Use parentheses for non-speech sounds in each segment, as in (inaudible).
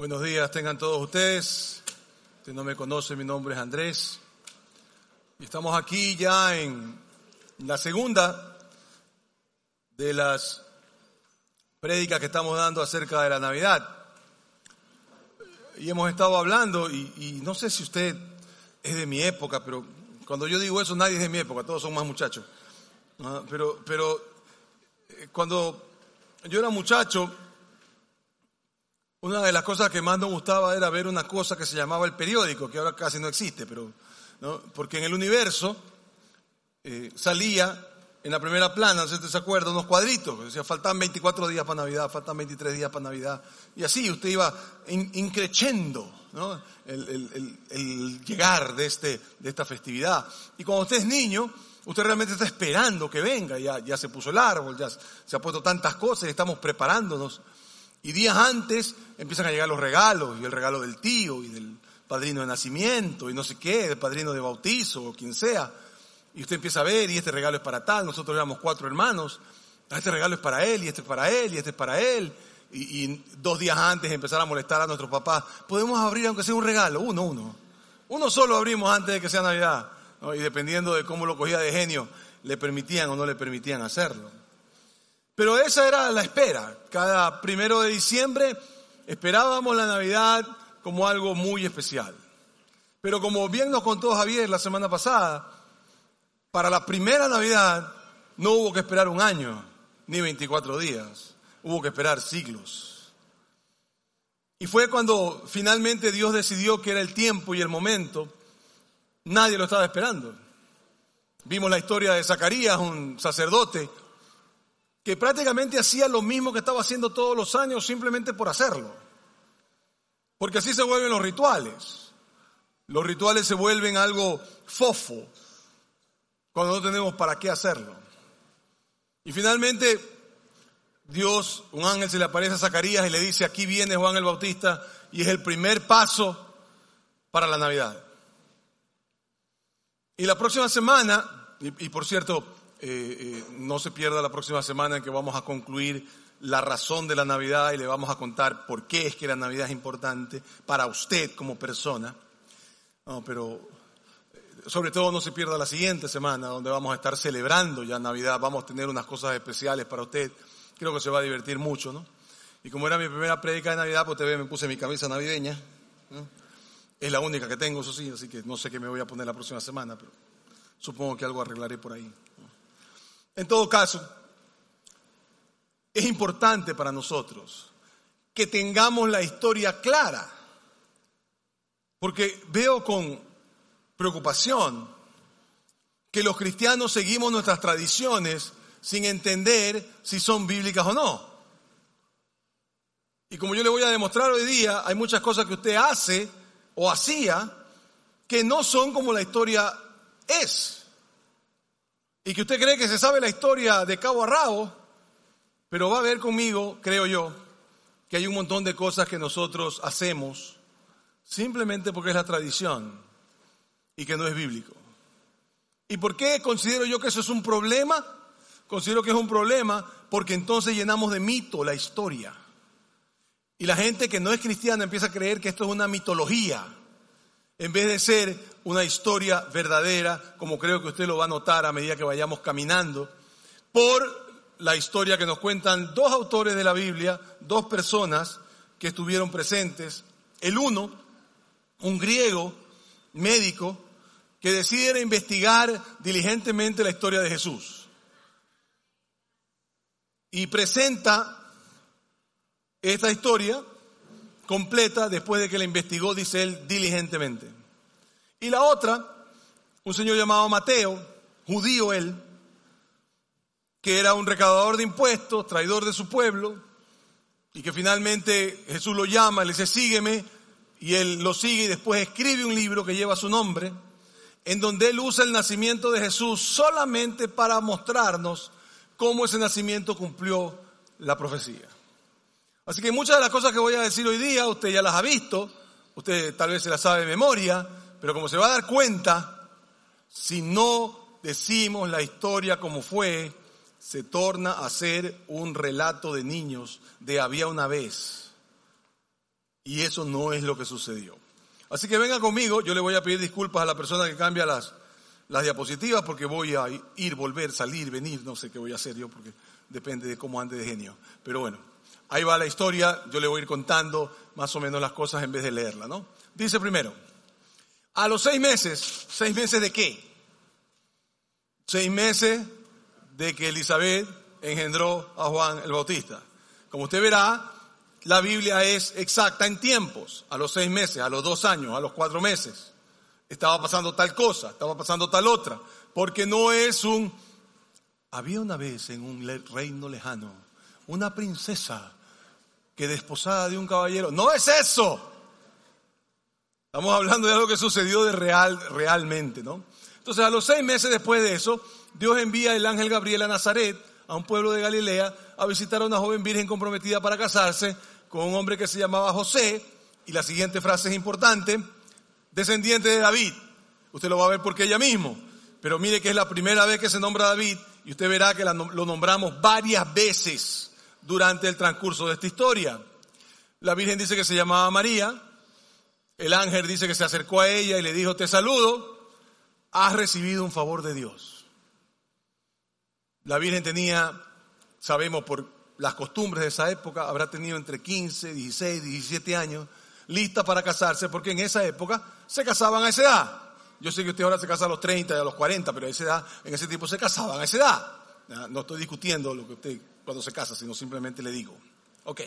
Buenos días, tengan todos ustedes. Si no me conoce, mi nombre es Andrés. Y estamos aquí ya en la segunda de las prédicas que estamos dando acerca de la Navidad. Y hemos estado hablando, y, y no sé si usted es de mi época, pero cuando yo digo eso, nadie es de mi época, todos son más muchachos. Ah, Pero, pero eh, cuando yo era muchacho, una de las cosas que más nos gustaba era ver una cosa que se llamaba el periódico, que ahora casi no existe, pero porque en el universo eh, salía en la primera plana, no sé si se acuerda, unos cuadritos, que decía faltan 24 días para Navidad, faltan 23 días para Navidad, y así usted iba in- increchendo ¿no? el, el- el- el llegar de, este, de esta festividad. Y cuando usted es niño, usted realmente está esperando que venga, ya, ya se puso el árbol, ya se ha puesto tantas cosas y estamos preparándonos. Y días antes empiezan a llegar los regalos, y el regalo del tío, y del padrino de nacimiento, y no sé qué, del padrino de bautizo, o quien sea. Y usted empieza a ver, y este regalo es para tal, nosotros éramos cuatro hermanos, "Ah, este regalo es para él, y este es para él, y este es para él. Y, dos días antes empezar a molestar a nuestros papás, podemos abrir aunque sea un regalo, uno, uno. Uno solo abrimos antes de que sea Navidad. Y dependiendo de cómo lo cogía de genio, le permitían o no le permitían hacerlo. Pero esa era la espera. Cada primero de diciembre esperábamos la Navidad como algo muy especial. Pero como bien nos contó Javier la semana pasada, para la primera Navidad no hubo que esperar un año ni 24 días, hubo que esperar siglos. Y fue cuando finalmente Dios decidió que era el tiempo y el momento, nadie lo estaba esperando. Vimos la historia de Zacarías, un sacerdote, que prácticamente hacía lo mismo que estaba haciendo todos los años simplemente por hacerlo. Porque así se vuelven los rituales. Los rituales se vuelven algo fofo cuando no tenemos para qué hacerlo. Y finalmente Dios, un ángel se le aparece a Zacarías y le dice, aquí viene Juan el Bautista y es el primer paso para la Navidad. Y la próxima semana, y, y por cierto, eh, eh, no se pierda la próxima semana en que vamos a concluir la razón de la Navidad y le vamos a contar por qué es que la Navidad es importante para usted como persona. No, pero eh, sobre todo no se pierda la siguiente semana donde vamos a estar celebrando ya Navidad, vamos a tener unas cosas especiales para usted. Creo que se va a divertir mucho, ¿no? Y como era mi primera prédica de Navidad, pues te me puse mi camisa navideña. ¿no? Es la única que tengo, eso sí, así que no sé qué me voy a poner la próxima semana, pero supongo que algo arreglaré por ahí. En todo caso, es importante para nosotros que tengamos la historia clara, porque veo con preocupación que los cristianos seguimos nuestras tradiciones sin entender si son bíblicas o no. Y como yo le voy a demostrar hoy día, hay muchas cosas que usted hace o hacía que no son como la historia es. Y que usted cree que se sabe la historia de cabo a rabo, pero va a ver conmigo, creo yo, que hay un montón de cosas que nosotros hacemos simplemente porque es la tradición y que no es bíblico. ¿Y por qué considero yo que eso es un problema? Considero que es un problema porque entonces llenamos de mito la historia. Y la gente que no es cristiana empieza a creer que esto es una mitología, en vez de ser una historia verdadera, como creo que usted lo va a notar a medida que vayamos caminando, por la historia que nos cuentan dos autores de la Biblia, dos personas que estuvieron presentes. El uno, un griego médico, que decide investigar diligentemente la historia de Jesús. Y presenta esta historia completa después de que la investigó, dice él, diligentemente. Y la otra, un señor llamado Mateo, judío él, que era un recaudador de impuestos, traidor de su pueblo, y que finalmente Jesús lo llama, le dice, sígueme, y él lo sigue y después escribe un libro que lleva su nombre, en donde él usa el nacimiento de Jesús solamente para mostrarnos cómo ese nacimiento cumplió la profecía. Así que muchas de las cosas que voy a decir hoy día, usted ya las ha visto, usted tal vez se las sabe de memoria, pero como se va a dar cuenta, si no decimos la historia como fue, se torna a ser un relato de niños de había una vez. Y eso no es lo que sucedió. Así que venga conmigo, yo le voy a pedir disculpas a la persona que cambia las, las diapositivas porque voy a ir, volver, salir, venir, no sé qué voy a hacer yo porque depende de cómo ande de genio. Pero bueno, ahí va la historia, yo le voy a ir contando más o menos las cosas en vez de leerla, ¿no? Dice primero, a los seis meses, ¿seis meses de qué? Seis meses de que Elizabeth engendró a Juan el Bautista. Como usted verá, la Biblia es exacta en tiempos, a los seis meses, a los dos años, a los cuatro meses. Estaba pasando tal cosa, estaba pasando tal otra, porque no es un... Había una vez en un reino lejano una princesa que desposada de un caballero. No es eso. Estamos hablando de algo que sucedió de real, realmente, ¿no? Entonces, a los seis meses después de eso, Dios envía el ángel Gabriel a Nazaret, a un pueblo de Galilea, a visitar a una joven virgen comprometida para casarse con un hombre que se llamaba José, y la siguiente frase es importante, descendiente de David. Usted lo va a ver porque ella mismo. Pero mire que es la primera vez que se nombra David y usted verá que lo nombramos varias veces durante el transcurso de esta historia. La Virgen dice que se llamaba María, el ángel dice que se acercó a ella y le dijo, te saludo, has recibido un favor de Dios. La Virgen tenía, sabemos por las costumbres de esa época, habrá tenido entre 15, 16, 17 años, lista para casarse, porque en esa época se casaban a esa edad. Yo sé que usted ahora se casa a los 30 y a los 40, pero a esa edad, en ese tiempo se casaban a esa edad. No estoy discutiendo lo que usted cuando se casa, sino simplemente le digo. Ok.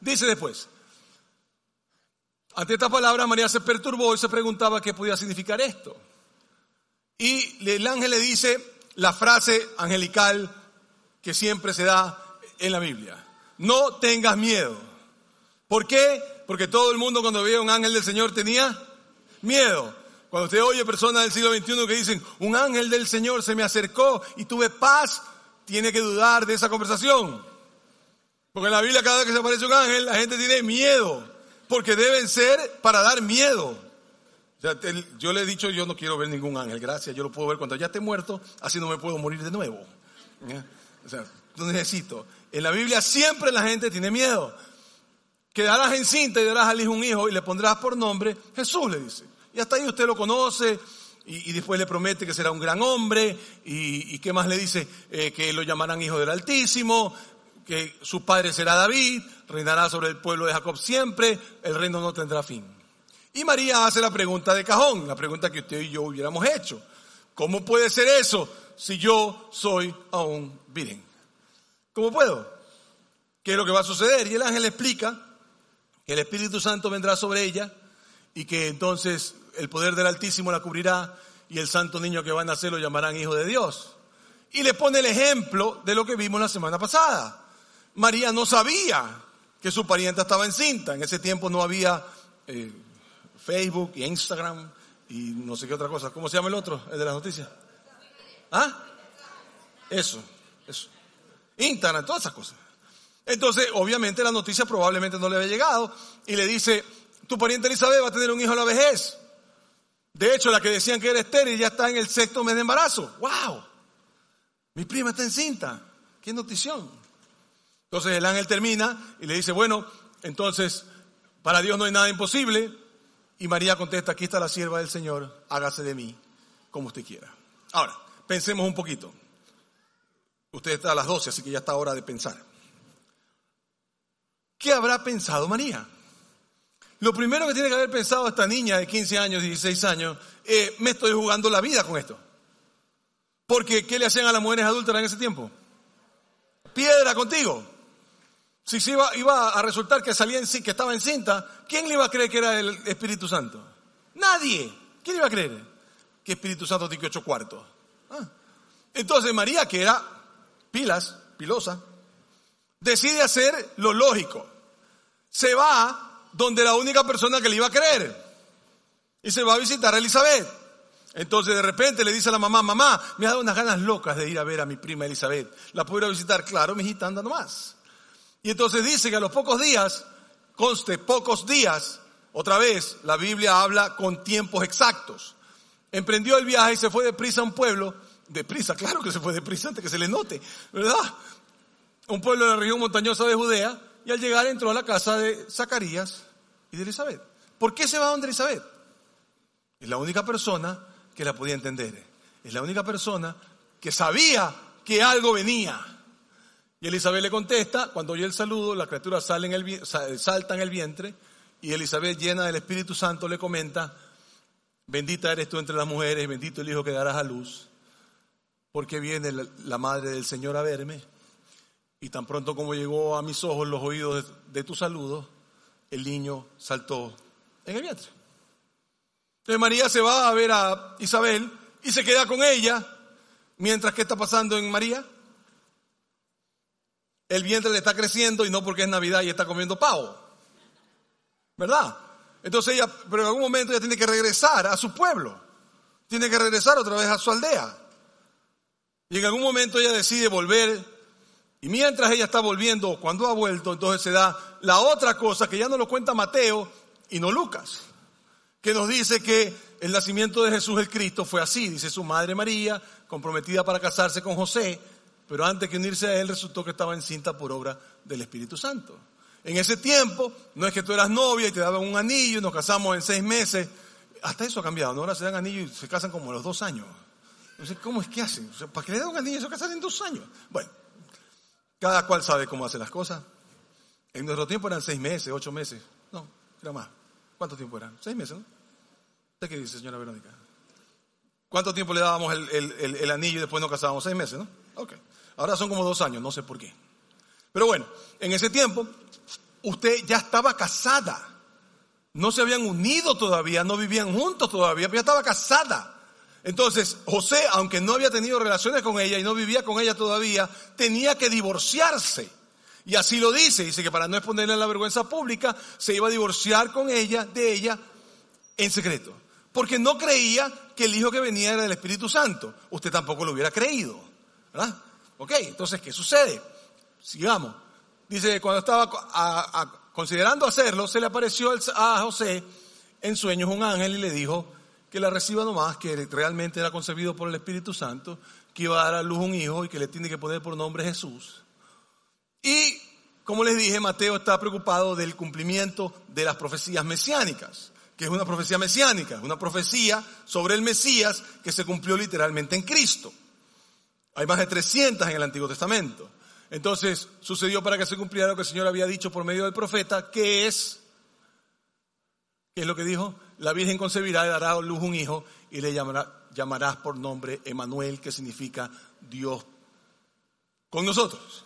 Dice después, ante esta palabra María se perturbó y se preguntaba qué podía significar esto. Y el ángel le dice la frase angelical que siempre se da en la Biblia. No tengas miedo. ¿Por qué? Porque todo el mundo cuando veía un ángel del Señor tenía miedo. Cuando usted oye personas del siglo XXI que dicen, un ángel del Señor se me acercó y tuve paz, tiene que dudar de esa conversación. Porque en la Biblia cada vez que se aparece un ángel, la gente tiene miedo. Porque deben ser para dar miedo. yo le he dicho, yo no quiero ver ningún ángel, gracias, yo lo puedo ver cuando ya esté muerto, así no me puedo morir de nuevo. O sea, no necesito. En la Biblia siempre la gente tiene miedo. Quedarás encinta y darás al hijo un hijo y le pondrás por nombre Jesús, le dice. Y hasta ahí usted lo conoce y, después le promete que será un gran hombre y, qué más le dice eh, que lo llamarán hijo del Altísimo, que su padre será David, reinará sobre el pueblo de Jacob siempre, el reino no tendrá fin. Y María hace la pregunta de cajón, la pregunta que usted y yo hubiéramos hecho. ¿Cómo puede ser eso si yo soy aún virgen? ¿Cómo puedo? ¿Qué es lo que va a suceder? Y el ángel explica que el Espíritu Santo vendrá sobre ella y que entonces el poder del Altísimo la cubrirá y el santo niño que va a nacer lo llamarán Hijo de Dios. Y le pone el ejemplo de lo que vimos la semana pasada. María no sabía que su parienta estaba encinta. En ese tiempo no había eh, Facebook y Instagram y no sé qué otra cosa. ¿Cómo se llama el otro? El de las noticias. ¿Ah? Eso, eso. Instagram, todas esas cosas. Entonces, obviamente la noticia probablemente no le había llegado y le dice, tu pariente Elizabeth va a tener un hijo a la vejez. De hecho, la que decían que era estéril ya está en el sexto mes de embarazo. ¡Wow! Mi prima está encinta. ¡Qué notición! Entonces el ángel termina y le dice, bueno, entonces, para Dios no hay nada imposible. Y María contesta, aquí está la sierva del Señor, hágase de mí como usted quiera. Ahora, pensemos un poquito. Usted está a las 12, así que ya está hora de pensar. ¿Qué habrá pensado María? Lo primero que tiene que haber pensado esta niña de 15 años, 16 años, me estoy jugando la vida con esto. Porque, ¿qué le hacían a las mujeres adultas en ese tiempo? Piedra contigo. Si se iba, a resultar que salía en que estaba encinta, ¿quién le iba a creer que era el Espíritu Santo? Nadie. ¿Quién le iba a creer? Que Espíritu Santo tiene ocho cuartos. Ah. Entonces María, que era pilas, pilosa, decide hacer lo lógico. Se va donde la única persona que le iba a creer. Y se va a visitar a Elizabeth. Entonces de repente le dice a la mamá, mamá, me ha dado unas ganas locas de ir a ver a mi prima Elizabeth. ¿La puedo ir a visitar? Claro, mi hijita anda nomás. Y entonces dice que a los pocos días, conste, pocos días, otra vez, la Biblia habla con tiempos exactos. Emprendió el viaje y se fue deprisa a un pueblo deprisa, claro que se fue deprisa antes que se le note, ¿verdad? Un pueblo de la región montañosa de Judea, y al llegar entró a la casa de Zacarías y de Elizabeth. ¿Por qué se va donde Elizabeth? Es la única persona que la podía entender. Es la única persona que sabía que algo venía. Y Elizabeth le contesta, cuando oye el saludo, la criatura sale en el, salta en el vientre y Elizabeth, llena del Espíritu Santo, le comenta, bendita eres tú entre las mujeres, bendito el Hijo que darás a luz, porque viene la madre del Señor a verme. Y tan pronto como llegó a mis ojos los oídos de, tu saludo, el niño saltó en el vientre. Entonces María se va a ver a Isabel y se queda con ella, mientras que está pasando en María. El vientre le está creciendo y no porque es Navidad y está comiendo pavo. ¿Verdad? Entonces ella, pero en algún momento ella tiene que regresar a su pueblo. Tiene que regresar otra vez a su aldea. Y en algún momento ella decide volver y mientras ella está volviendo, cuando ha vuelto, entonces se da la otra cosa que ya no lo cuenta Mateo y no Lucas, que nos dice que el nacimiento de Jesús el Cristo fue así, dice su madre María, comprometida para casarse con José, pero antes que unirse a él resultó que estaba encinta por obra del Espíritu Santo. En ese tiempo, no es que tú eras novia y te daban un anillo y nos casamos en seis meses, hasta eso ha cambiado, ¿no? ahora se dan anillo y se casan como a los dos años. Entonces, ¿cómo es que hacen? ¿Para que le den un anillo y se casan en dos años? Bueno, cada cual sabe cómo hace las cosas. En nuestro tiempo eran seis meses, ocho meses. No, era más. ¿Cuánto tiempo eran? Seis meses, ¿no? ¿Usted qué dice, señora Verónica? ¿Cuánto tiempo le dábamos el, anillo y después nos casábamos? Seis meses, ¿no? Ok. Ahora son como dos años, no sé por qué. Pero bueno, en ese tiempo usted ya estaba casada. No se habían unido todavía, no vivían juntos todavía, pero ya estaba casada. Entonces, José, aunque no había tenido relaciones con ella y no vivía con ella todavía, tenía que divorciarse. Y así lo dice, dice que para no exponerle a la vergüenza pública, se iba a divorciar con ella, de ella, en secreto. Porque no creía que el hijo que venía era del Espíritu Santo. Usted tampoco lo hubiera creído. ¿Verdad? Ok, entonces, ¿qué sucede? Sigamos. Dice que cuando estaba considerando hacerlo, se le apareció a José en sueños un ángel y le dijo, que la reciba nomás, que realmente era concebido por el Espíritu Santo, que iba a dar a luz un hijo y que le tiene que poner por nombre Jesús. Y, como les dije, Mateo está preocupado del cumplimiento de las profecías mesiánicas, que es una profecía mesiánica, es una profecía sobre el Mesías que se cumplió literalmente en Cristo. Hay más de 300 en el Antiguo Testamento. Entonces, sucedió para que se cumpliera lo que el Señor había dicho por medio del profeta, que es, ¿qué es lo que dijo? La Virgen concebirá y dará a luz un hijo y le llamarás por nombre Emanuel, que significa Dios con nosotros.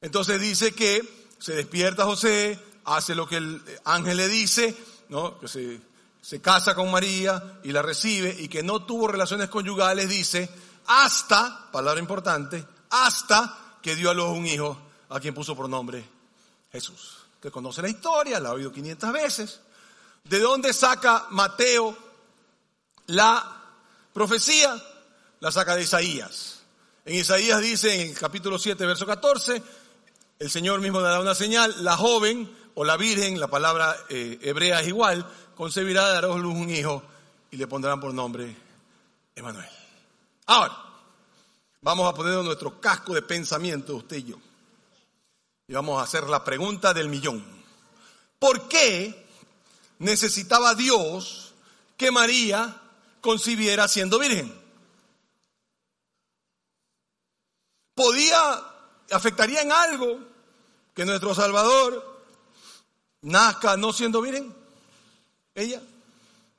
Entonces dice que se despierta José, hace lo que el ángel le dice, ¿no? que se, se casa con María y la recibe y que no tuvo relaciones conyugales, dice, hasta, palabra importante, hasta que dio a luz un hijo a quien puso por nombre Jesús. Usted conoce la historia, la ha oído 500 veces. ¿De dónde saca Mateo la profecía? La saca de Isaías. En Isaías dice en el capítulo 7, verso 14, el Señor mismo dará una señal, la joven o la virgen, la palabra eh, hebrea es igual, concebirá, dará luz un hijo y le pondrán por nombre Emanuel. Ahora, vamos a poner nuestro casco de pensamiento, usted y yo. Y vamos a hacer la pregunta del millón. ¿Por qué necesitaba Dios que María concibiera siendo virgen. ¿Podía, afectaría en algo que nuestro Salvador nazca no siendo virgen? ¿Ella?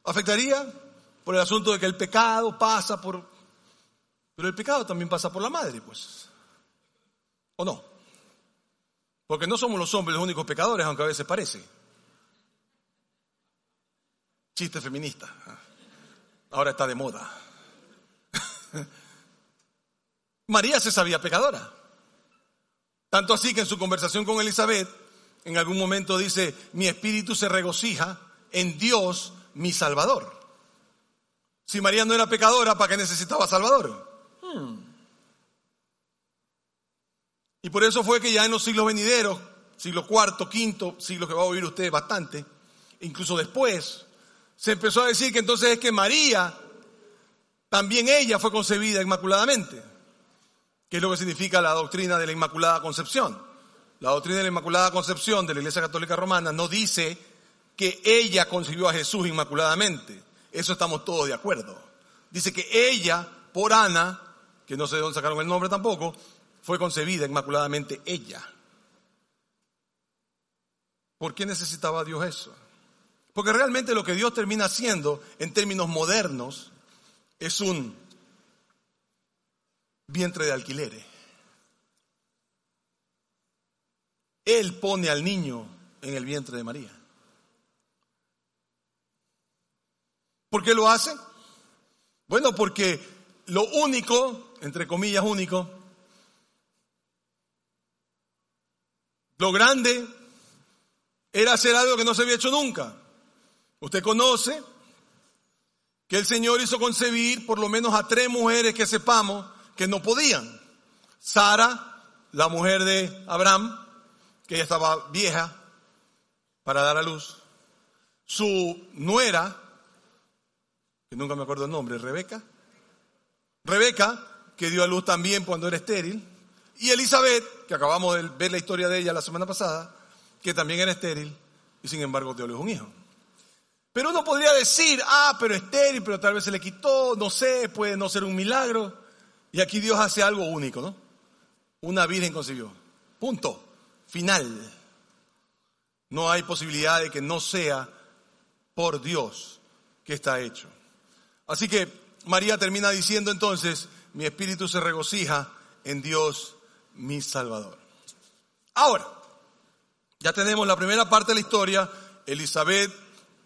¿Afectaría por el asunto de que el pecado pasa por... Pero el pecado también pasa por la madre, pues. ¿O no? Porque no somos los hombres los únicos pecadores, aunque a veces parece. Chiste feminista. Ahora está de moda. María se sabía pecadora. Tanto así que en su conversación con Elizabeth, en algún momento dice, mi espíritu se regocija en Dios, mi Salvador. Si María no era pecadora, ¿para qué necesitaba Salvador? Hmm. Y por eso fue que ya en los siglos venideros, siglo cuarto, quinto, siglo que va a oír usted bastante, incluso después, se empezó a decir que entonces es que María, también ella fue concebida inmaculadamente, que es lo que significa la doctrina de la Inmaculada Concepción. La doctrina de la Inmaculada Concepción de la Iglesia Católica Romana no dice que ella concibió a Jesús inmaculadamente. Eso estamos todos de acuerdo. Dice que ella, por Ana, que no sé de dónde sacaron el nombre tampoco, fue concebida inmaculadamente ella. ¿Por qué necesitaba Dios eso? Porque realmente lo que Dios termina haciendo en términos modernos es un vientre de alquileres. Él pone al niño en el vientre de María. ¿Por qué lo hace? Bueno, porque lo único, entre comillas único, lo grande era hacer algo que no se había hecho nunca. Usted conoce que el Señor hizo concebir por lo menos a tres mujeres que sepamos que no podían. Sara, la mujer de Abraham, que ya estaba vieja para dar a luz. Su nuera, que nunca me acuerdo el nombre, Rebeca. Rebeca, que dio a luz también cuando era estéril. Y Elizabeth, que acabamos de ver la historia de ella la semana pasada, que también era estéril y sin embargo dio a luz un hijo. Pero uno podría decir, ah, pero estéril, pero tal vez se le quitó, no sé, puede no ser un milagro. Y aquí Dios hace algo único, ¿no? Una virgen concibió. Punto final. No hay posibilidad de que no sea por Dios que está hecho. Así que María termina diciendo entonces, mi espíritu se regocija en Dios mi Salvador. Ahora, ya tenemos la primera parte de la historia, Elizabeth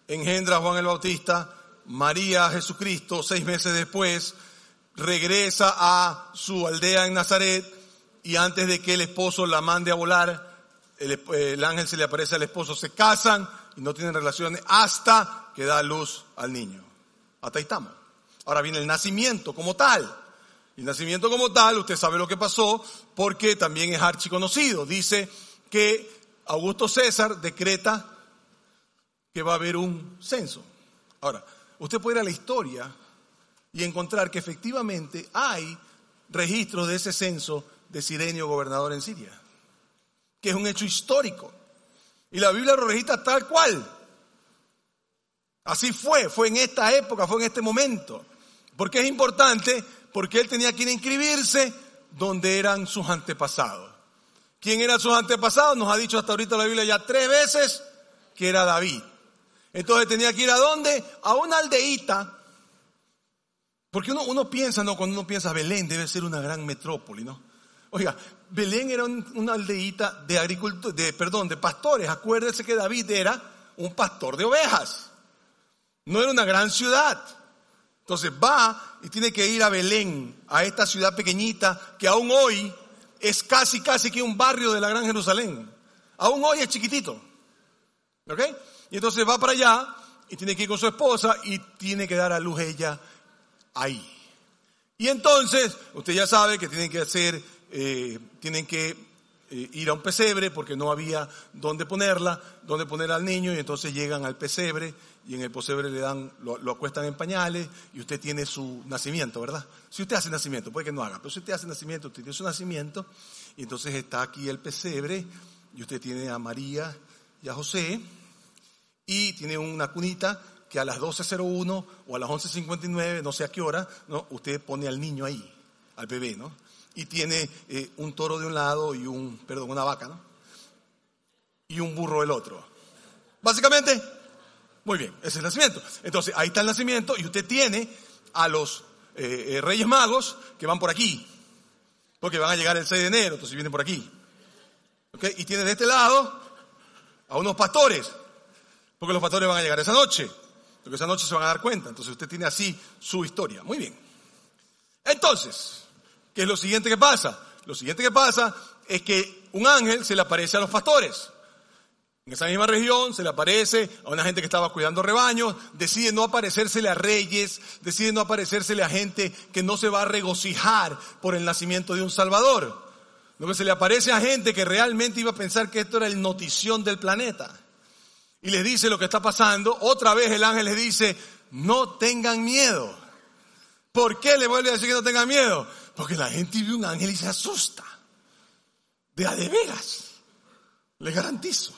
engendra a Juan el Bautista, María Jesucristo, seis meses después, regresa a su aldea en Nazaret y antes de que el esposo la mande a volar, el, ángel se le aparece al esposo, se casan y no tienen relaciones hasta que da luz al niño. Hasta ahí estamos. Ahora viene el nacimiento como tal. El nacimiento como tal, usted sabe lo que pasó, porque también es archiconocido. Dice que Augusto César decreta que va a haber un censo. Ahora, usted puede ir a la historia y encontrar que efectivamente hay registros de ese censo de Sirenio, gobernador en Siria que es un hecho histórico. Y la Biblia lo registra tal cual. Así fue, fue en esta época, fue en este momento. Porque es importante, porque él tenía que inscribirse donde eran sus antepasados. ¿Quién eran sus antepasados? Nos ha dicho hasta ahorita la Biblia ya tres veces que era David. Entonces tenía que ir a dónde? A una aldeíta. Porque uno, uno piensa, ¿no? Cuando uno piensa Belén debe ser una gran metrópoli, ¿no? Oiga, Belén era una aldeíta de agricultores, de, perdón, de pastores. Acuérdese que David era un pastor de ovejas. No era una gran ciudad. Entonces va y tiene que ir a Belén, a esta ciudad pequeñita que aún hoy es casi, casi que un barrio de la Gran Jerusalén. Aún hoy es chiquitito. ¿Ok? Y entonces va para allá y tiene que ir con su esposa y tiene que dar a luz ella ahí. Y entonces, usted ya sabe que tienen que hacer eh, tienen que eh, ir a un pesebre porque no había dónde ponerla, dónde poner al niño y entonces llegan al pesebre y en el pesebre le dan, lo, lo, acuestan en pañales y usted tiene su nacimiento, ¿verdad? Si usted hace nacimiento, puede que no haga, pero si usted hace nacimiento, usted tiene su nacimiento y entonces está aquí el pesebre y usted tiene a María y a José y tiene una cunita que a las 12.01 o a las 11.59, no sé a qué hora, ¿no? usted pone al niño ahí, al bebé, ¿no? y tiene eh, un toro de un lado y un, perdón, una vaca, ¿no? Y un burro del otro. Básicamente, muy bien, ese es el nacimiento. Entonces, ahí está el nacimiento y usted tiene a los eh, eh, Reyes Magos que van por aquí, porque van a llegar el 6 de enero, entonces vienen por aquí. ¿Ok? Y tiene de este lado a unos pastores, porque los pastores van a llegar esa noche, porque esa noche se van a dar cuenta. Entonces usted tiene así su historia. Muy bien. Entonces, ¿Qué es lo siguiente que pasa? Lo siguiente que pasa es que un ángel se le aparece a los pastores. En esa misma región se le aparece a una gente que estaba cuidando rebaños, decide no aparecérsele a reyes, decide no aparecérsele a gente que no se va a regocijar por el nacimiento de un Salvador. Lo que se le aparece a gente que realmente iba a pensar que esto era el notición del planeta. Y les dice lo que está pasando. Otra vez el ángel les dice, no tengan miedo. ¿Por qué le vuelve a decir que no tengan miedo? Porque la gente ve un ángel y se asusta. De a de veras. Les garantizo.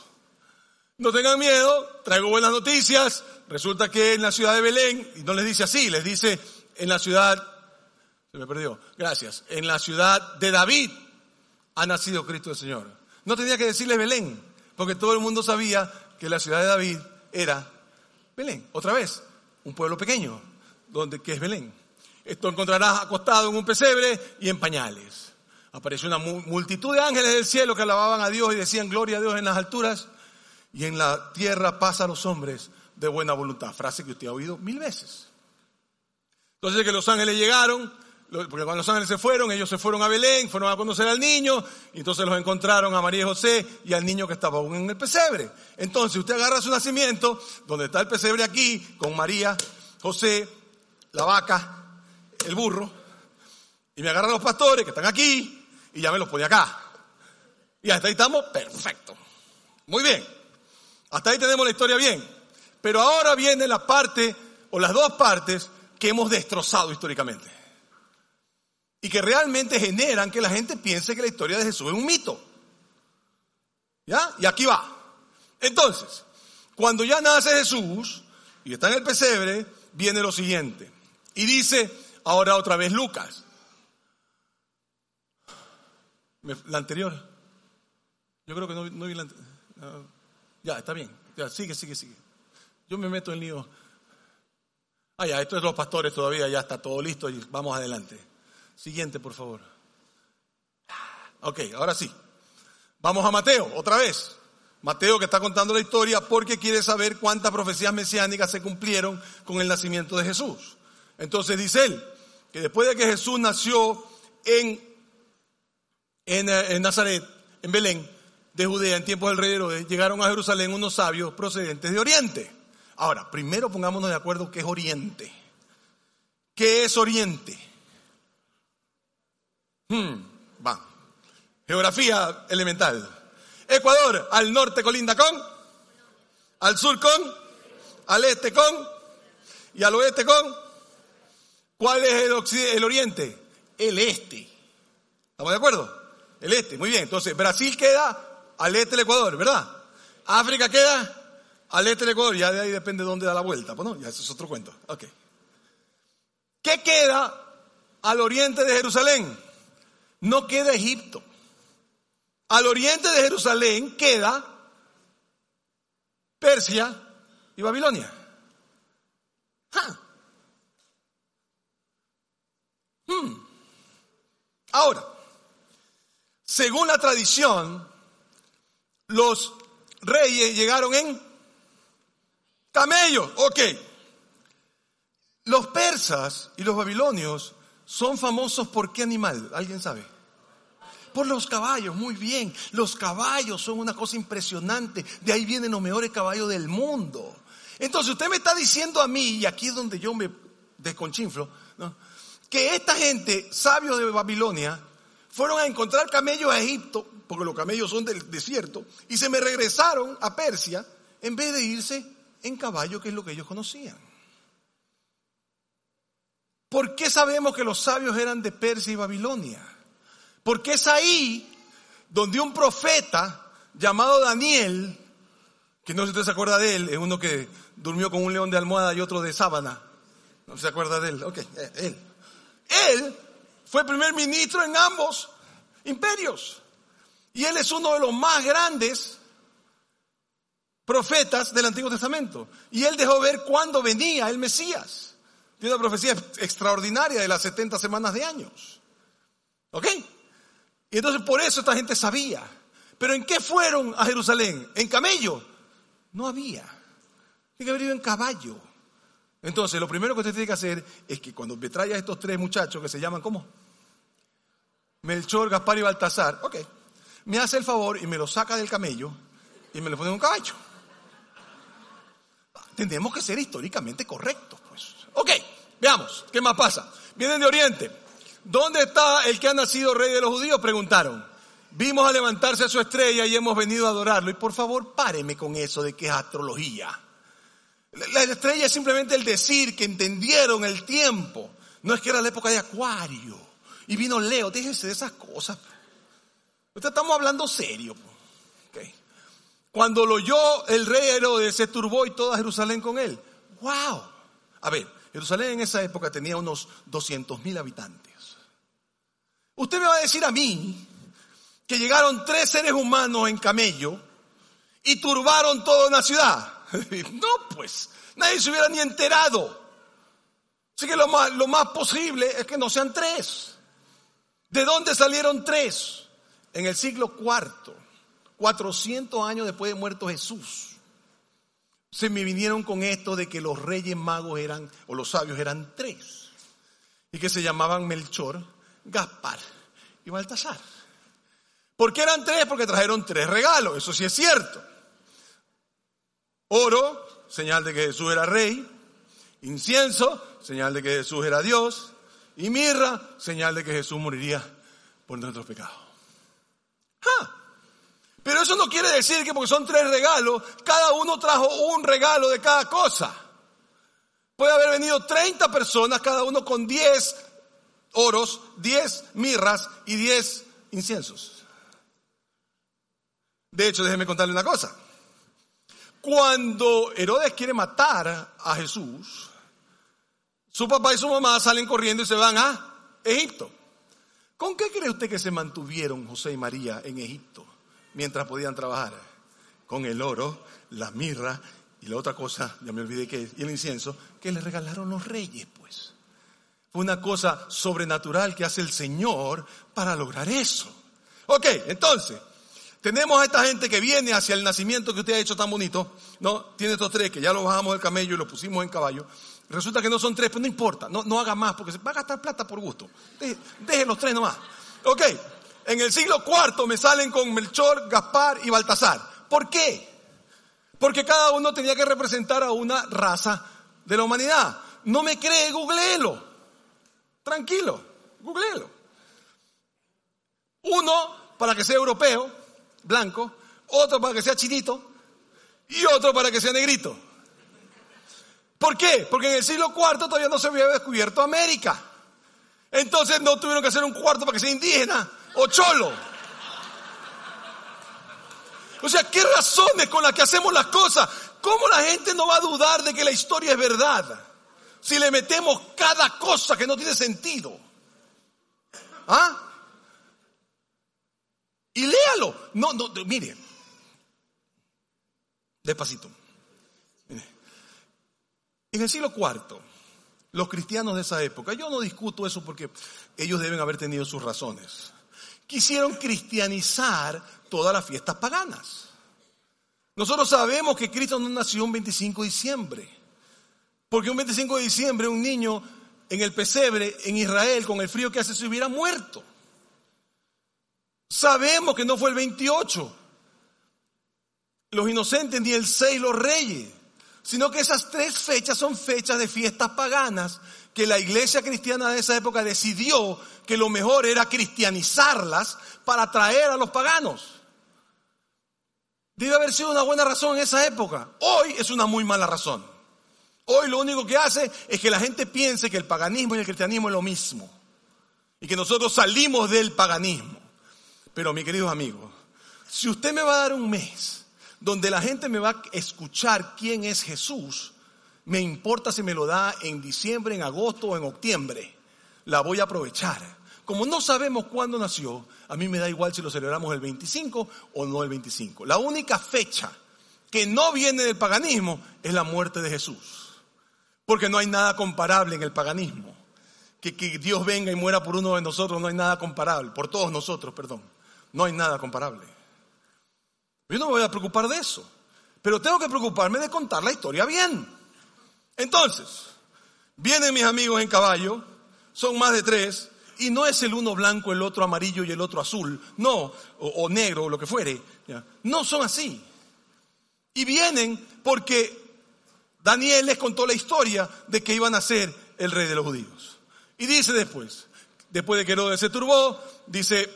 No tengan miedo, traigo buenas noticias. Resulta que en la ciudad de Belén, y no les dice así, les dice en la ciudad, se me perdió, gracias, en la ciudad de David ha nacido Cristo el Señor. No tenía que decirle Belén, porque todo el mundo sabía que la ciudad de David era Belén. Otra vez, un pueblo pequeño, donde, que es Belén. Esto encontrarás acostado en un pesebre y en pañales. Apareció una multitud de ángeles del cielo que alababan a Dios y decían gloria a Dios en las alturas y en la tierra a los hombres de buena voluntad. Frase que usted ha oído mil veces. Entonces que los ángeles llegaron, porque cuando los ángeles se fueron, ellos se fueron a Belén, fueron a conocer al niño, y entonces los encontraron a María y José y al niño que estaba aún en el pesebre. Entonces usted agarra su nacimiento, donde está el pesebre aquí, con María, José, la vaca, el burro, y me agarran los pastores que están aquí, y ya me los pone acá. Y hasta ahí estamos, perfecto. Muy bien. Hasta ahí tenemos la historia bien. Pero ahora viene la parte, o las dos partes, que hemos destrozado históricamente. Y que realmente generan que la gente piense que la historia de Jesús es un mito. ¿Ya? Y aquí va. Entonces, cuando ya nace Jesús y está en el pesebre, viene lo siguiente. Y dice, ahora otra vez Lucas. La anterior. Yo creo que no, vi la anterior. Ya, está bien. Ya, sigue, sigue, sigue. Yo me meto en lío. Ah, ya, esto es los pastores todavía, ya está todo listo y vamos adelante. Siguiente, por favor. Ok, ahora sí. Vamos a Mateo, otra vez. Mateo que está contando la historia porque quiere saber cuántas profecías mesiánicas se cumplieron con el nacimiento de Jesús. Entonces dice él que después de que Jesús nació en, en, en Nazaret, en Belén, de Judea, en tiempos del rey Herodes, llegaron a Jerusalén unos sabios procedentes de Oriente. Ahora, primero pongámonos de acuerdo qué es Oriente. ¿Qué es Oriente? Hmm, va. Geografía elemental. Ecuador, al norte colinda con, al sur con, al este con y al oeste con. ¿Cuál es el, oriente? El este. ¿Estamos de acuerdo? El este, muy bien. Entonces, Brasil queda al este del Ecuador, ¿verdad? África queda al este del Ecuador, ya de ahí depende de dónde da la vuelta, pues no, ya eso es otro cuento. ¿Qué queda al oriente de Jerusalén? No queda Egipto. Al oriente de Jerusalén queda Persia y Babilonia. Hmm. Ahora, según la tradición, los reyes llegaron en Camellos, ok. Los persas y los babilonios son famosos por qué animal, ¿alguien sabe? Por los caballos, muy bien. Los caballos son una cosa impresionante. De ahí vienen los mejores caballos del mundo. Entonces usted me está diciendo a mí, y aquí es donde yo me desconchinflo, que esta gente, sabios de Babilonia, fueron a encontrar camellos a Egipto, porque los camellos son del desierto, y se me regresaron a Persia en vez de irse en caballo, que es lo que ellos conocían. ¿Por qué sabemos que los sabios eran de Persia y Babilonia? Porque es ahí donde un profeta llamado Daniel, que no sé si usted se acuerda de él, es uno que durmió con un león de almohada y otro de sábana. ¿No se acuerda de él? Ok, eh, él. Él fue primer ministro en ambos imperios. Y él es uno de los más grandes profetas del Antiguo Testamento. Y él dejó ver cuándo venía el Mesías. Tiene una profecía extraordinaria de las 70 semanas de años. ¿Ok? Y entonces por eso esta gente sabía. Pero ¿en qué fueron a Jerusalén? ¿En camello? No había. Tiene que haber ido en caballo. Entonces, lo primero que usted tiene que hacer es que cuando me traiga a estos tres muchachos que se llaman, ¿cómo? Melchor, Gaspar y Baltasar, ok, me hace el favor y me lo saca del camello y me lo pone en un caballo. Tenemos que ser históricamente correctos. Ok, veamos, ¿qué más pasa? Vienen de Oriente. ¿Dónde está el que ha nacido rey de los judíos? Preguntaron. Vimos a levantarse a su estrella y hemos venido a adorarlo. Y por favor, páreme con eso de que es astrología. La estrella es simplemente el decir que entendieron el tiempo. No es que era la época de Acuario. Y vino Leo, déjense de esas cosas. Estamos hablando serio. Okay. Cuando lo oyó el rey Herodes, se turbó y toda Jerusalén con él. ¡Wow! A ver, Jerusalén en esa época tenía unos 200 mil habitantes. Usted me va a decir a mí que llegaron tres seres humanos en camello y turbaron toda una ciudad. (laughs) No, pues, nadie se hubiera ni enterado. Así que lo más, lo más posible es que no sean tres. ¿De dónde salieron tres? En el siglo cuarto 400 años después de muerto Jesús, se me vinieron con esto de que los reyes magos eran, o los sabios eran tres, y que se llamaban Melchor, Gaspar y Baltasar. ¿Por qué eran tres? Porque trajeron tres regalos, eso sí es cierto. Oro, señal de que Jesús era rey, incienso, señal de que Jesús era Dios, y mirra, señal de que Jesús moriría por nuestros pecados. ¡Ah! Pero eso no quiere decir que porque son tres regalos, cada uno trajo un regalo de cada cosa. Puede haber venido 30 personas, cada uno con 10 oros, 10 mirras y 10 inciensos. De hecho, déjeme contarle una cosa. Cuando Herodes quiere matar a Jesús, su papá y su mamá salen corriendo y se van a Egipto. ¿Con qué cree usted que se mantuvieron José y María en Egipto? Mientras podían trabajar. Con el oro, la mirra y la otra cosa, ya me olvidé que y el incienso, que le regalaron los reyes, pues. Fue una cosa sobrenatural que hace el Señor para lograr eso. Ok, entonces, tenemos a esta gente que viene hacia el nacimiento que usted ha hecho tan bonito, ¿no? Tiene estos tres que ya lo bajamos del camello y lo pusimos en caballo. Resulta que no son tres, pero no importa, no, no haga más porque se va a gastar plata por gusto. Deje, deje los tres nomás. Ok, en el siglo IV me salen con Melchor, Gaspar y Baltasar. ¿Por qué? Porque cada uno tenía que representar a una raza de la humanidad. No me cree, googleelo. Tranquilo, googleelo. Uno para que sea europeo, blanco, otro para que sea chinito y otro para que sea negrito. ¿Por qué? Porque en el siglo IV todavía no se había descubierto América. Entonces no tuvieron que hacer un cuarto para que sea indígena, o cholo. O sea, ¿qué razones con las que hacemos las cosas? ¿Cómo la gente no va a dudar de que la historia es verdad? Si le metemos cada cosa que no tiene sentido. ¿Ah? Y léalo. No, no, mire. Despacito. En el siglo IV, los cristianos de esa época, yo no discuto eso porque ellos deben haber tenido sus razones quisieron cristianizar todas las fiestas paganas. Nosotros sabemos que Cristo no nació un 25 de diciembre, porque un 25 de diciembre un niño en el pesebre en Israel con el frío que hace se hubiera muerto. Sabemos que no fue el 28, los inocentes ni el 6 los reyes, sino que esas tres fechas son fechas de fiestas paganas que la iglesia cristiana de esa época decidió que lo mejor era cristianizarlas para atraer a los paganos. Debe haber sido una buena razón en esa época. Hoy es una muy mala razón. Hoy lo único que hace es que la gente piense que el paganismo y el cristianismo es lo mismo. Y que nosotros salimos del paganismo. Pero mi queridos amigos, si usted me va a dar un mes donde la gente me va a escuchar quién es Jesús, me importa si me lo da en diciembre, en agosto o en octubre. La voy a aprovechar. Como no sabemos cuándo nació, a mí me da igual si lo celebramos el 25 o no el 25. La única fecha que no viene del paganismo es la muerte de Jesús. Porque no hay nada comparable en el paganismo. Que, que Dios venga y muera por uno de nosotros no hay nada comparable. Por todos nosotros, perdón. No hay nada comparable. Yo no me voy a preocupar de eso. Pero tengo que preocuparme de contar la historia bien. Entonces, vienen mis amigos en caballo, son más de tres, y no es el uno blanco, el otro amarillo y el otro azul, no, o, negro o lo que fuere, no son así. Y vienen porque Daniel les contó la historia de que iban a ser el rey de los judíos. Y dice después, después de que Herodes se turbó, dice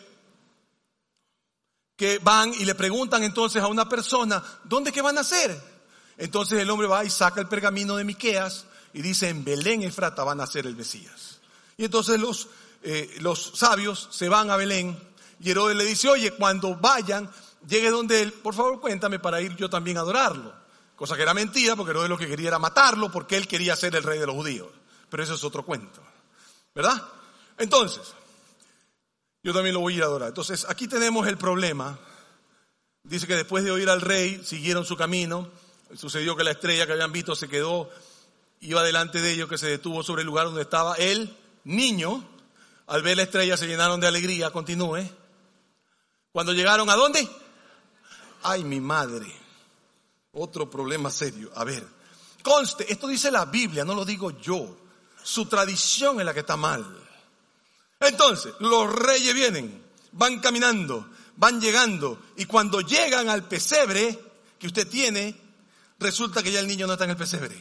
que van y le preguntan entonces a una persona, ¿dónde que van a ser? Entonces el hombre va y saca el pergamino de Miqueas y dice, en Belén, Efrata, van a ser el Mesías. Y entonces los, eh, los sabios se van a Belén y Herodes le dice, oye, cuando vayan, llegue donde él, por favor cuéntame para ir yo también a adorarlo. Cosa que era mentira, porque Herodes lo que quería era matarlo, porque él quería ser el rey de los judíos. Pero eso es otro cuento. ¿Verdad? Entonces, yo también lo voy a ir a adorar. Entonces, aquí tenemos el problema. Dice que después de oír al rey, siguieron su camino. Sucedió que la estrella que habían visto se quedó, iba delante de ellos, que se detuvo sobre el lugar donde estaba el niño. Al ver la estrella se llenaron de alegría. Continúe. Cuando llegaron a dónde? Ay, mi madre. Otro problema serio. A ver, conste, esto dice la Biblia, no lo digo yo. Su tradición es la que está mal. Entonces, los reyes vienen, van caminando, van llegando, y cuando llegan al pesebre que usted tiene, resulta que ya el niño no está en el pesebre.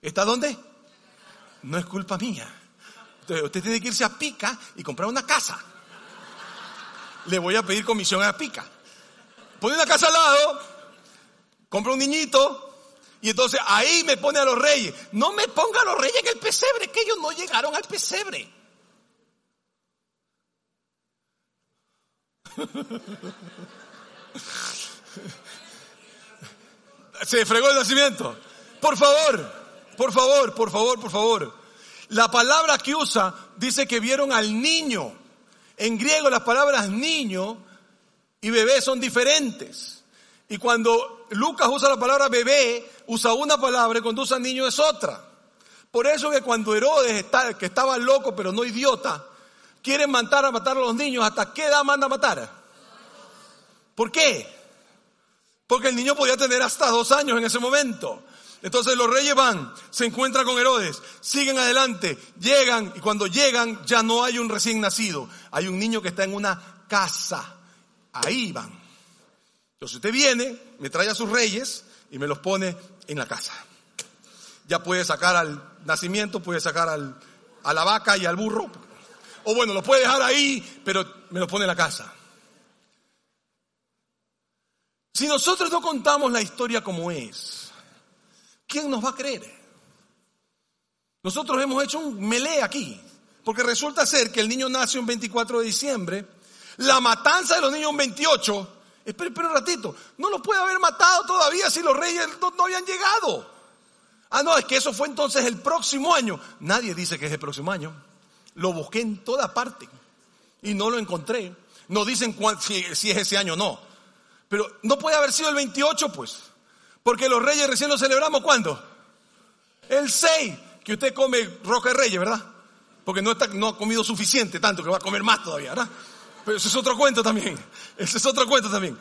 ¿Está dónde? No es culpa mía. Entonces, usted tiene que irse a Pica y comprar una casa. Le voy a pedir comisión a Pica. Pone una casa al lado, compra un niñito, y entonces ahí me pone a los reyes. No me ponga a los reyes en el pesebre, que ellos no llegaron al pesebre. Se fregó el nacimiento. Por favor, por favor, por favor, por favor. La palabra que usa dice que vieron al niño. En griego las palabras niño y bebé son diferentes. Y cuando Lucas usa la palabra bebé, usa una palabra y cuando usa niño es otra. Por eso que cuando Herodes, que estaba loco pero no idiota, quiere matar a matar a los niños, ¿hasta qué edad manda a matar? ¿Por qué? Porque el niño podía tener hasta dos años en ese momento. Entonces los reyes van, se encuentran con Herodes, siguen adelante, llegan y cuando llegan ya no hay un recién nacido, hay un niño que está en una casa. Ahí van. Entonces usted viene, me trae a sus reyes y me los pone en la casa. Ya puede sacar al nacimiento, puede sacar al, a la vaca y al burro. O bueno, lo puede dejar ahí, pero me lo pone en la casa. Si nosotros no contamos la historia como es, ¿quién nos va a creer? Nosotros hemos hecho un melee aquí, porque resulta ser que el niño nace un 24 de diciembre, la matanza de los niños un 28, espera, espera un ratito, no lo puede haber matado todavía si los reyes no, no habían llegado. Ah, no, es que eso fue entonces el próximo año. Nadie dice que es el próximo año. Lo busqué en toda parte y no lo encontré. No dicen si, si, es ese año o no. Pero no puede haber sido el 28, pues. Porque los reyes recién lo celebramos ¿cuándo? El 6, que usted come roca de reyes, ¿verdad? Porque no, está, no ha comido suficiente, tanto que va a comer más todavía, ¿verdad? Pero eso es otro cuento también. (laughs) Ese es otro cuento también.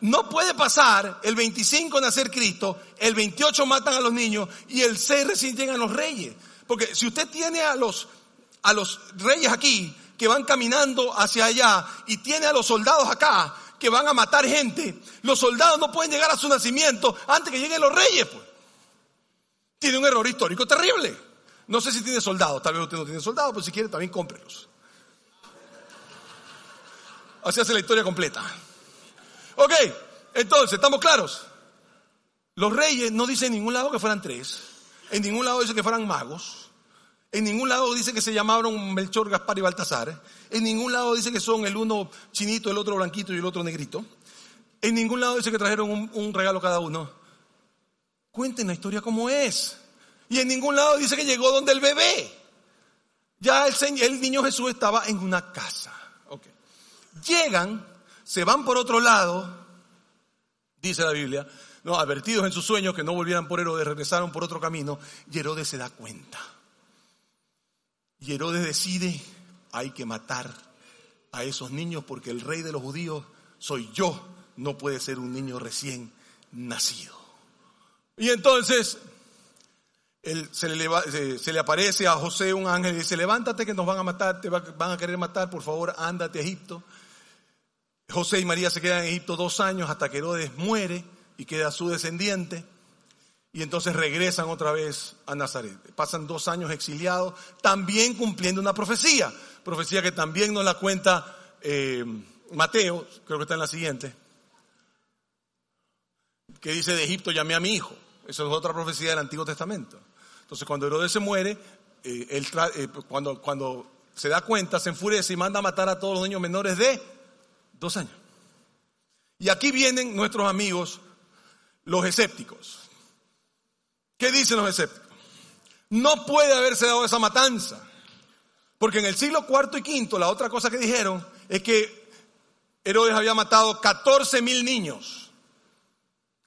No puede pasar el 25 nacer Cristo, el 28 matan a los niños y el 6 recién llegan los reyes. Porque si usted tiene a los a los reyes aquí que van caminando hacia allá y tiene a los soldados acá que van a matar gente, los soldados no pueden llegar a su nacimiento antes que lleguen los reyes. Pues. Tiene un error histórico terrible. No sé si tiene soldados, tal vez usted no tiene soldados, pero si quiere también cómprelos. Así hace la historia completa. Ok, entonces, ¿estamos claros? Los reyes no dicen en ningún lado que fueran tres, en ningún lado dicen que fueran magos, en ningún lado dice que se llamaron Melchor, Gaspar y Baltasar. En ningún lado dice que son el uno chinito, el otro blanquito y el otro negrito. En ningún lado dice que trajeron un, regalo cada uno. Cuenten la historia como es. Y en ningún lado dice que llegó donde el bebé. Ya el, niño Jesús estaba en una casa. Llegan, se van por otro lado, dice la Biblia, no, advertidos en sus sueños que no volvieran por Herodes, regresaron por otro camino, y Herodes se da cuenta. Y Herodes decide, hay que matar a esos niños porque el rey de los judíos soy yo, no puede ser un niño recién nacido. Y entonces se, le, se, le, aparece a José un ángel y dice, levántate que nos van a matar, te van a querer matar, por favor, ándate a Egipto. José y María se quedan en Egipto dos años hasta que Herodes muere y queda su descendiente y entonces regresan otra vez a Nazaret. Pasan dos años exiliados, también cumpliendo una profecía, profecía que también nos la cuenta eh, Mateo, creo que está en la siguiente, que dice de Egipto llamé a mi hijo. Esa es otra profecía del Antiguo Testamento. Entonces cuando Herodes se muere, eh, él eh, cuando, cuando se da cuenta, se enfurece y manda a matar a todos los niños menores de dos años. Y aquí vienen nuestros amigos, los escépticos. ¿Qué dicen los escépticos? No puede haberse dado esa matanza. Porque en el siglo IV y V, la otra cosa que dijeron es que Herodes había matado 14 mil niños.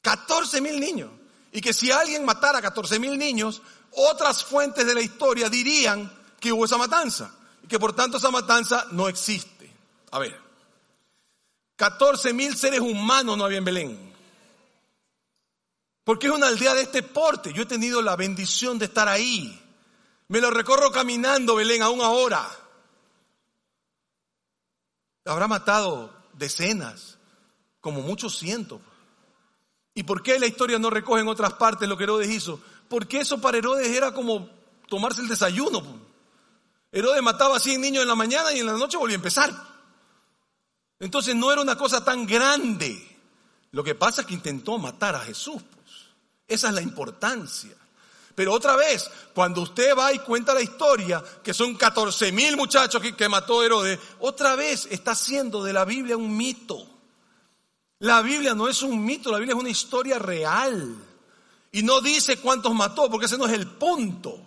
14 mil niños. Y que si alguien matara 14 mil niños, otras fuentes de la historia dirían que hubo esa matanza. Y que por tanto esa matanza no existe. A ver, 14 mil seres humanos no había en Belén. Porque es una aldea de este porte. Yo he tenido la bendición de estar ahí. Me lo recorro caminando, Belén, aún ahora. Habrá matado decenas, como muchos cientos. ¿Y por qué la historia no recoge en otras partes lo que Herodes hizo? Porque eso para Herodes era como tomarse el desayuno. Herodes mataba a 100 niños en la mañana y en la noche volvía a empezar. Entonces no era una cosa tan grande. Lo que pasa es que intentó matar a Jesús. Esa es la importancia. Pero otra vez, cuando usted va y cuenta la historia, que son 14 mil muchachos que, que, mató Herodes, otra vez está haciendo de la Biblia un mito. La Biblia no es un mito, la Biblia es una historia real. Y no dice cuántos mató, porque ese no es el punto.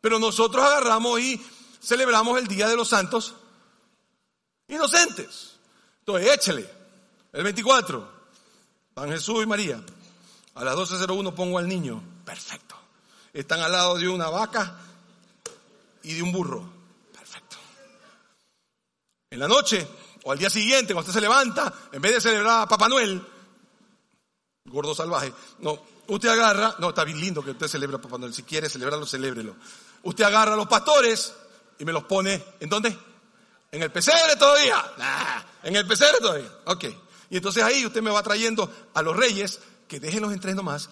Pero nosotros agarramos y celebramos el Día de los Santos Inocentes. Entonces, échele. El 24, San Jesús y María. A las 12.01 pongo al niño. Perfecto están al lado de una vaca y de un burro. Perfecto. En la noche o al día siguiente, cuando usted se levanta, en vez de celebrar a Papá Noel, gordo salvaje, no, usted agarra, no, está bien lindo que usted celebre a Papá Noel, si quiere celebrarlo, celébrelo. Usted agarra a los pastores y me los pone, ¿en dónde? En el pesebre todavía. en el pesebre todavía. Ok. Y entonces ahí usted me va trayendo a los reyes, que dejen los entrenos más,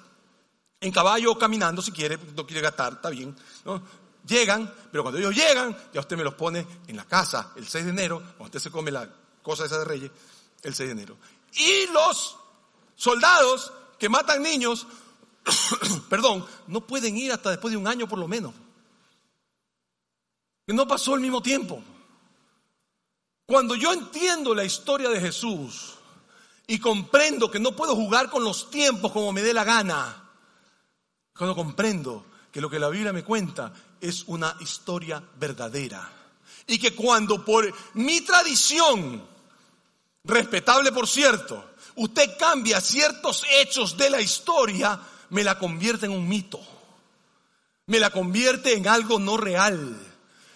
(coughs) en caballo o caminando, si quiere, no quiere gastar, está bien. Llegan, pero cuando ellos llegan, ya usted me los pone en la casa el 6 de enero, cuando usted se come la cosa esa de Reyes, el 6 de enero. Y los soldados que matan niños, (coughs) perdón, no pueden ir hasta después de un año por lo menos. No pasó el mismo tiempo. Cuando yo entiendo la historia de Jesús y comprendo que no puedo jugar con los tiempos como me dé la gana, cuando comprendo que lo que la Biblia me cuenta es una historia verdadera. Y que cuando por mi tradición, respetable por cierto, usted cambia ciertos hechos de la historia, me la convierte en un mito. Me la convierte en algo no real.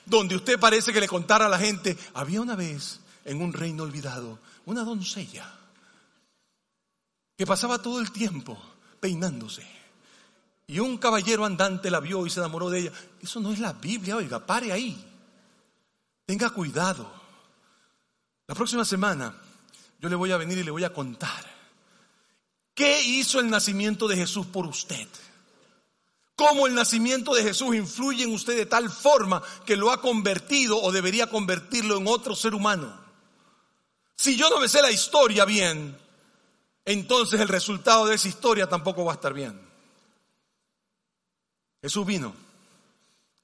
Donde usted parece que le contara a la gente, había una vez en un reino olvidado una doncella que pasaba todo el tiempo peinándose y un caballero andante la vio y se enamoró de ella. Eso no es la Biblia, oiga, pare ahí. Tenga cuidado. La próxima semana yo le voy a venir y le voy a contar qué hizo el nacimiento de Jesús por usted. Cómo el nacimiento de Jesús influye en usted de tal forma que lo ha convertido o debería convertirlo en otro ser humano. Si yo no me sé la historia bien, entonces el resultado de esa historia tampoco va a estar bien. Jesús vino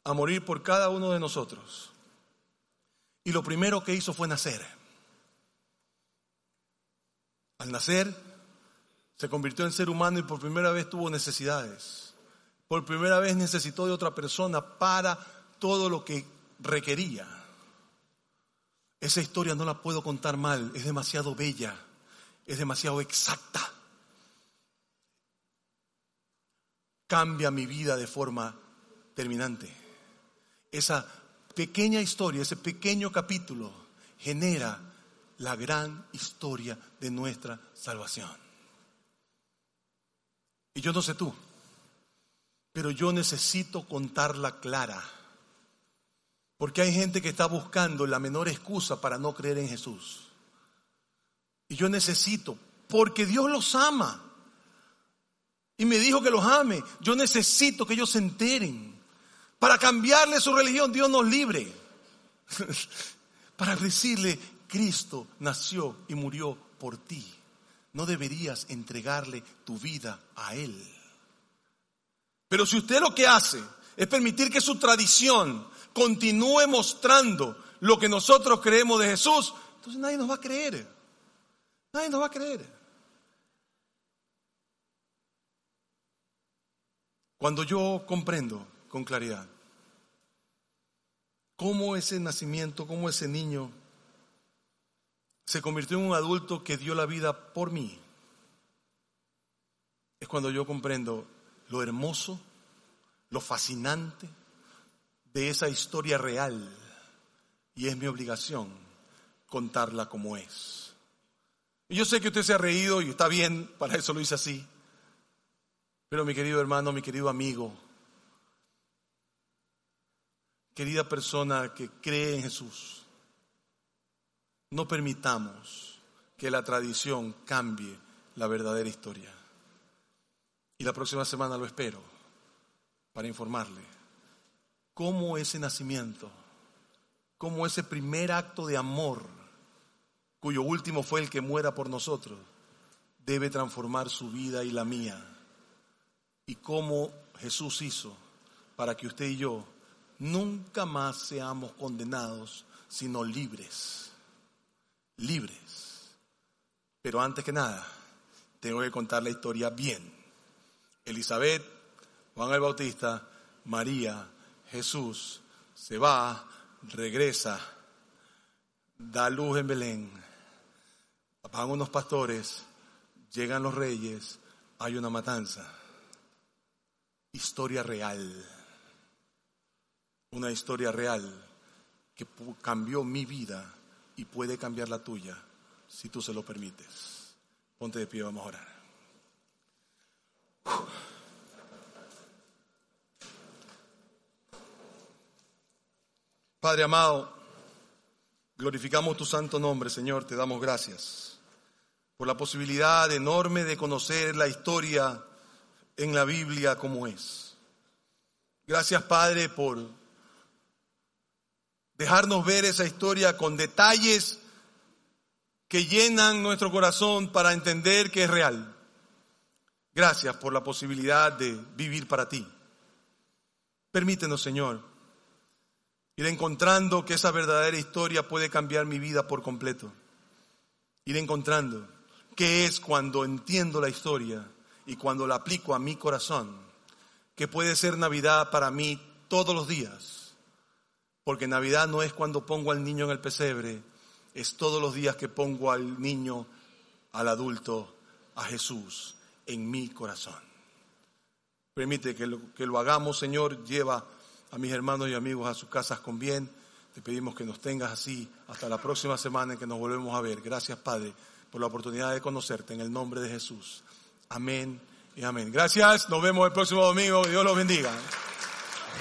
a morir por cada uno de nosotros. Y lo primero que hizo fue nacer. Al nacer, se convirtió en ser humano y por primera vez tuvo necesidades. Por primera vez necesitó de otra persona para todo lo que requería. Esa historia no la puedo contar mal, es demasiado bella, es demasiado exacta. cambia mi vida de forma terminante. Esa pequeña historia, ese pequeño capítulo genera la gran historia de nuestra salvación. Y yo no sé tú, pero yo necesito contarla clara. Porque hay gente que está buscando la menor excusa para no creer en Jesús. Y yo necesito, porque Dios los ama y me dijo que los ame. Yo necesito que ellos se enteren. Para cambiarle su religión, Dios nos libre. (laughs) Para decirle, Cristo nació y murió por ti. No deberías entregarle tu vida a Él. Pero si usted lo que hace es permitir que su tradición continúe mostrando lo que nosotros creemos de Jesús, entonces nadie nos va a creer. Nadie nos va a creer. Cuando yo comprendo con claridad cómo ese nacimiento, cómo ese niño se convirtió en un adulto que dio la vida por mí, es cuando yo comprendo lo hermoso, lo fascinante de esa historia real y es mi obligación contarla como es. Y yo sé que usted se ha reído y está bien, para eso lo hice así. Pero mi querido hermano, mi querido amigo, querida persona que cree en Jesús, no permitamos que la tradición cambie la verdadera historia. Y la próxima semana lo espero para informarle cómo ese nacimiento, cómo ese primer acto de amor, cuyo último fue el que muera por nosotros, debe transformar su vida y la mía y cómo Jesús hizo para que usted y yo nunca más seamos condenados, sino libres. Libres. Pero antes que nada, tengo que contar la historia bien. Elizabeth, Juan el Bautista, María, Jesús, se va, regresa, da luz en Belén, apagan unos pastores, llegan los reyes, hay una matanza historia real. Una historia real que cambió mi vida y puede cambiar la tuya si tú se lo permites. Ponte de pie, vamos a orar. Padre amado, glorificamos tu santo nombre, Señor, te damos gracias por la posibilidad enorme de conocer la historia en la Biblia como es. Gracias Padre por dejarnos ver esa historia con detalles que llenan nuestro corazón para entender que es real. Gracias por la posibilidad de vivir para ti. Permítenos, Señor, ir encontrando que esa verdadera historia puede cambiar mi vida por completo. Ir encontrando qué es cuando entiendo la historia y cuando la aplico a mi corazón, que puede ser Navidad para mí todos los días, porque Navidad no es cuando pongo al niño en el pesebre, es todos los días que pongo al niño, al adulto, a Jesús en mi corazón. Permite que lo, que lo hagamos, Señor, lleva a mis hermanos y amigos a sus casas con bien. Te pedimos que nos tengas así hasta la próxima semana en que nos volvemos a ver. Gracias, Padre, por la oportunidad de conocerte en el nombre de Jesús. Amén y amén. Gracias. Nos vemos el próximo domingo. Dios los bendiga.